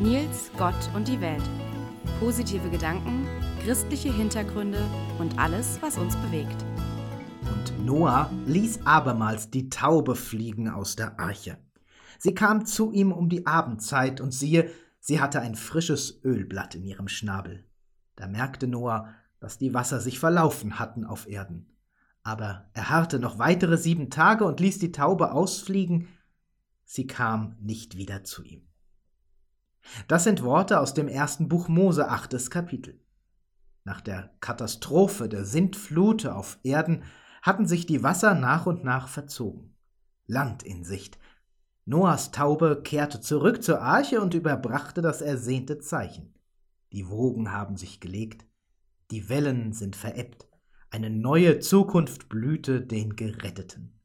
Nils, Gott und die Welt. Positive Gedanken, christliche Hintergründe und alles, was uns bewegt. Und Noah ließ abermals die Taube fliegen aus der Arche. Sie kam zu ihm um die Abendzeit und siehe, sie hatte ein frisches Ölblatt in ihrem Schnabel. Da merkte Noah, dass die Wasser sich verlaufen hatten auf Erden. Aber er harrte noch weitere sieben Tage und ließ die Taube ausfliegen. Sie kam nicht wieder zu ihm. Das sind Worte aus dem ersten Buch Mose, achtes Kapitel. Nach der Katastrophe der Sintflute auf Erden hatten sich die Wasser nach und nach verzogen. Land in Sicht. Noahs Taube kehrte zurück zur Arche und überbrachte das ersehnte Zeichen. Die Wogen haben sich gelegt, die Wellen sind verebbt, eine neue Zukunft blühte den Geretteten.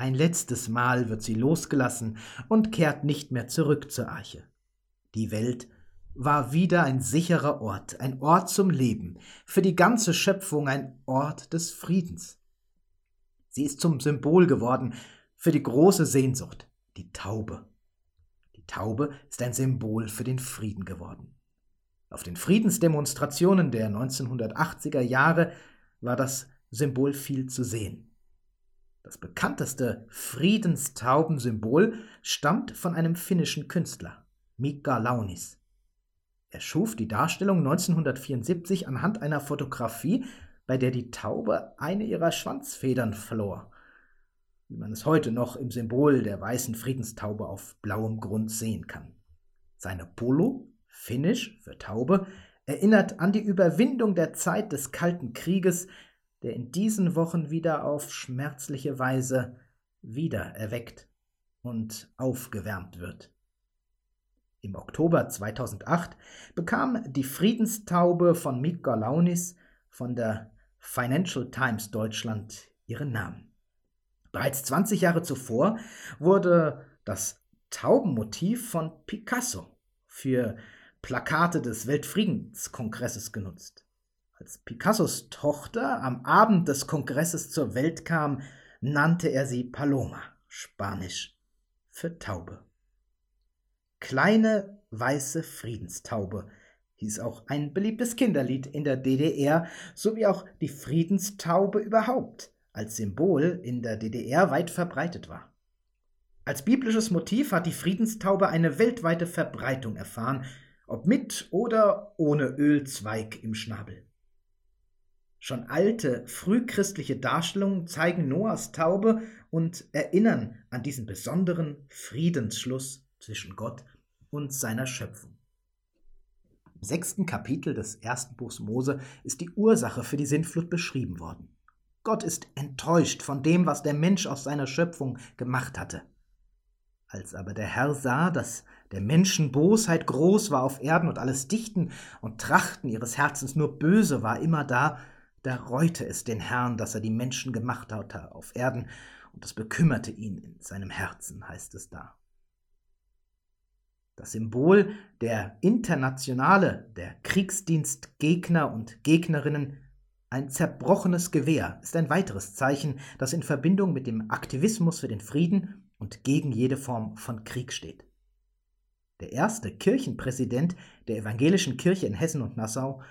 Ein letztes Mal wird sie losgelassen und kehrt nicht mehr zurück zur Arche. Die Welt war wieder ein sicherer Ort, ein Ort zum Leben, für die ganze Schöpfung ein Ort des Friedens. Sie ist zum Symbol geworden für die große Sehnsucht, die Taube. Die Taube ist ein Symbol für den Frieden geworden. Auf den Friedensdemonstrationen der 1980er Jahre war das Symbol viel zu sehen. Das bekannteste Friedenstaubensymbol stammt von einem finnischen Künstler, Mika Launis. Er schuf die Darstellung 1974 anhand einer Fotografie, bei der die Taube eine ihrer Schwanzfedern verlor, wie man es heute noch im Symbol der weißen Friedenstaube auf blauem Grund sehen kann. Seine Polo, finnisch für Taube, erinnert an die Überwindung der Zeit des Kalten Krieges, der in diesen Wochen wieder auf schmerzliche Weise wieder erweckt und aufgewärmt wird. Im Oktober 2008 bekam die Friedenstaube von Mika Launis von der Financial Times Deutschland ihren Namen. Bereits 20 Jahre zuvor wurde das Taubenmotiv von Picasso für Plakate des Weltfriedenskongresses genutzt. Als Picassos Tochter am Abend des Kongresses zur Welt kam, nannte er sie Paloma, Spanisch für Taube. Kleine weiße Friedenstaube hieß auch ein beliebtes Kinderlied in der DDR, sowie auch die Friedenstaube überhaupt als Symbol in der DDR weit verbreitet war. Als biblisches Motiv hat die Friedenstaube eine weltweite Verbreitung erfahren, ob mit oder ohne Ölzweig im Schnabel. Schon alte, frühchristliche Darstellungen zeigen Noahs Taube und erinnern an diesen besonderen Friedensschluss zwischen Gott und seiner Schöpfung. Im sechsten Kapitel des ersten Buchs Mose ist die Ursache für die Sintflut beschrieben worden. Gott ist enttäuscht von dem, was der Mensch aus seiner Schöpfung gemacht hatte. Als aber der Herr sah, dass der Menschen Bosheit groß war auf Erden und alles Dichten und Trachten ihres Herzens nur böse war immer da, da reute es den Herrn, dass er die Menschen gemacht hatte auf Erden, und es bekümmerte ihn in seinem Herzen, heißt es da. Das Symbol der Internationale der Kriegsdienstgegner und Gegnerinnen, ein zerbrochenes Gewehr, ist ein weiteres Zeichen, das in Verbindung mit dem Aktivismus für den Frieden und gegen jede Form von Krieg steht. Der erste Kirchenpräsident der evangelischen Kirche in Hessen und Nassau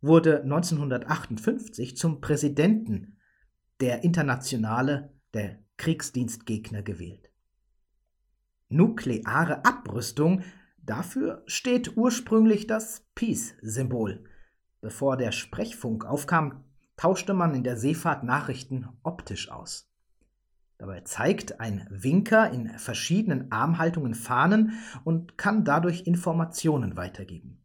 wurde 1958 zum Präsidenten der Internationale der Kriegsdienstgegner gewählt nukleare Abrüstung, dafür steht ursprünglich das Peace-Symbol. Bevor der Sprechfunk aufkam, tauschte man in der Seefahrt Nachrichten optisch aus. Dabei zeigt ein Winker in verschiedenen Armhaltungen Fahnen und kann dadurch Informationen weitergeben.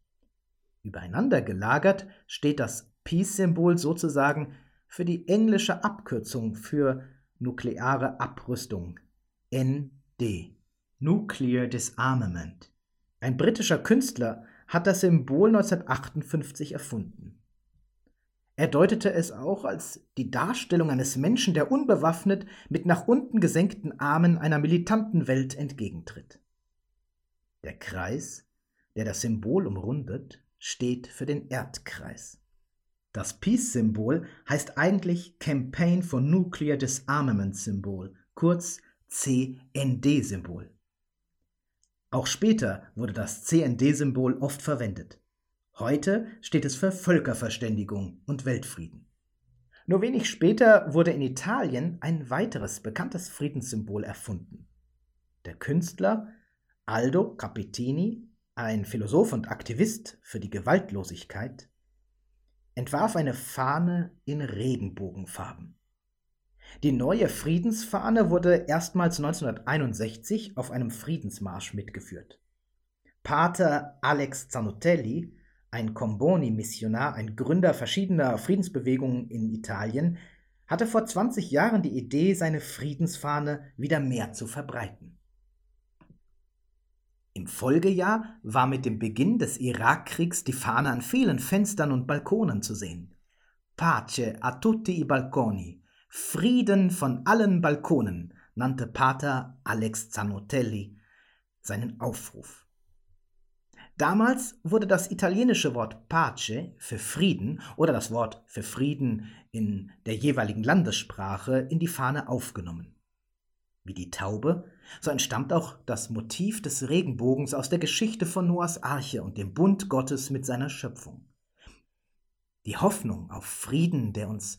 Übereinander gelagert steht das Peace-Symbol sozusagen für die englische Abkürzung für nukleare Abrüstung ND. Nuclear Disarmament. Ein britischer Künstler hat das Symbol 1958 erfunden. Er deutete es auch als die Darstellung eines Menschen, der unbewaffnet mit nach unten gesenkten Armen einer militanten Welt entgegentritt. Der Kreis, der das Symbol umrundet, steht für den Erdkreis. Das Peace-Symbol heißt eigentlich Campaign for Nuclear Disarmament Symbol, kurz CND-Symbol. Auch später wurde das CND-Symbol oft verwendet. Heute steht es für Völkerverständigung und Weltfrieden. Nur wenig später wurde in Italien ein weiteres bekanntes Friedenssymbol erfunden. Der Künstler Aldo Capitini, ein Philosoph und Aktivist für die Gewaltlosigkeit, entwarf eine Fahne in Regenbogenfarben. Die neue Friedensfahne wurde erstmals 1961 auf einem Friedensmarsch mitgeführt. Pater Alex Zanotelli, ein Comboni-Missionar, ein Gründer verschiedener Friedensbewegungen in Italien, hatte vor 20 Jahren die Idee, seine Friedensfahne wieder mehr zu verbreiten. Folgejahr war mit dem Beginn des Irakkriegs die Fahne an vielen Fenstern und Balkonen zu sehen. Pace a tutti i balconi, Frieden von allen Balkonen, nannte Pater Alex Zanotelli seinen Aufruf. Damals wurde das italienische Wort Pace für Frieden oder das Wort für Frieden in der jeweiligen Landessprache in die Fahne aufgenommen. Wie die Taube, so entstammt auch das Motiv des Regenbogens aus der Geschichte von Noahs Arche und dem Bund Gottes mit seiner Schöpfung. Die Hoffnung auf Frieden, der uns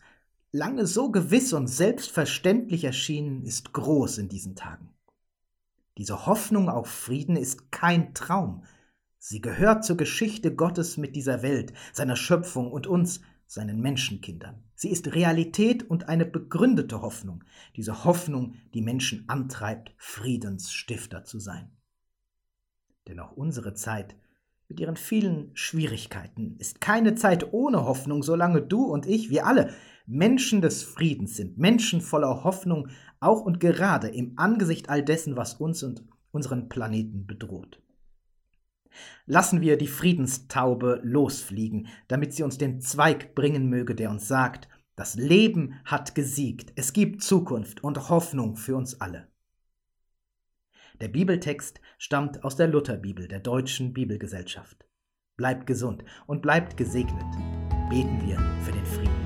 lange so gewiss und selbstverständlich erschienen, ist groß in diesen Tagen. Diese Hoffnung auf Frieden ist kein Traum, sie gehört zur Geschichte Gottes mit dieser Welt, seiner Schöpfung und uns, seinen Menschenkindern. Sie ist Realität und eine begründete Hoffnung, diese Hoffnung, die Menschen antreibt, Friedensstifter zu sein. Denn auch unsere Zeit mit ihren vielen Schwierigkeiten ist keine Zeit ohne Hoffnung, solange du und ich, wir alle, Menschen des Friedens sind, Menschen voller Hoffnung, auch und gerade im Angesicht all dessen, was uns und unseren Planeten bedroht. Lassen wir die Friedenstaube losfliegen, damit sie uns den Zweig bringen möge, der uns sagt, das Leben hat gesiegt, es gibt Zukunft und Hoffnung für uns alle. Der Bibeltext stammt aus der Lutherbibel der Deutschen Bibelgesellschaft. Bleibt gesund und bleibt gesegnet. Beten wir für den Frieden.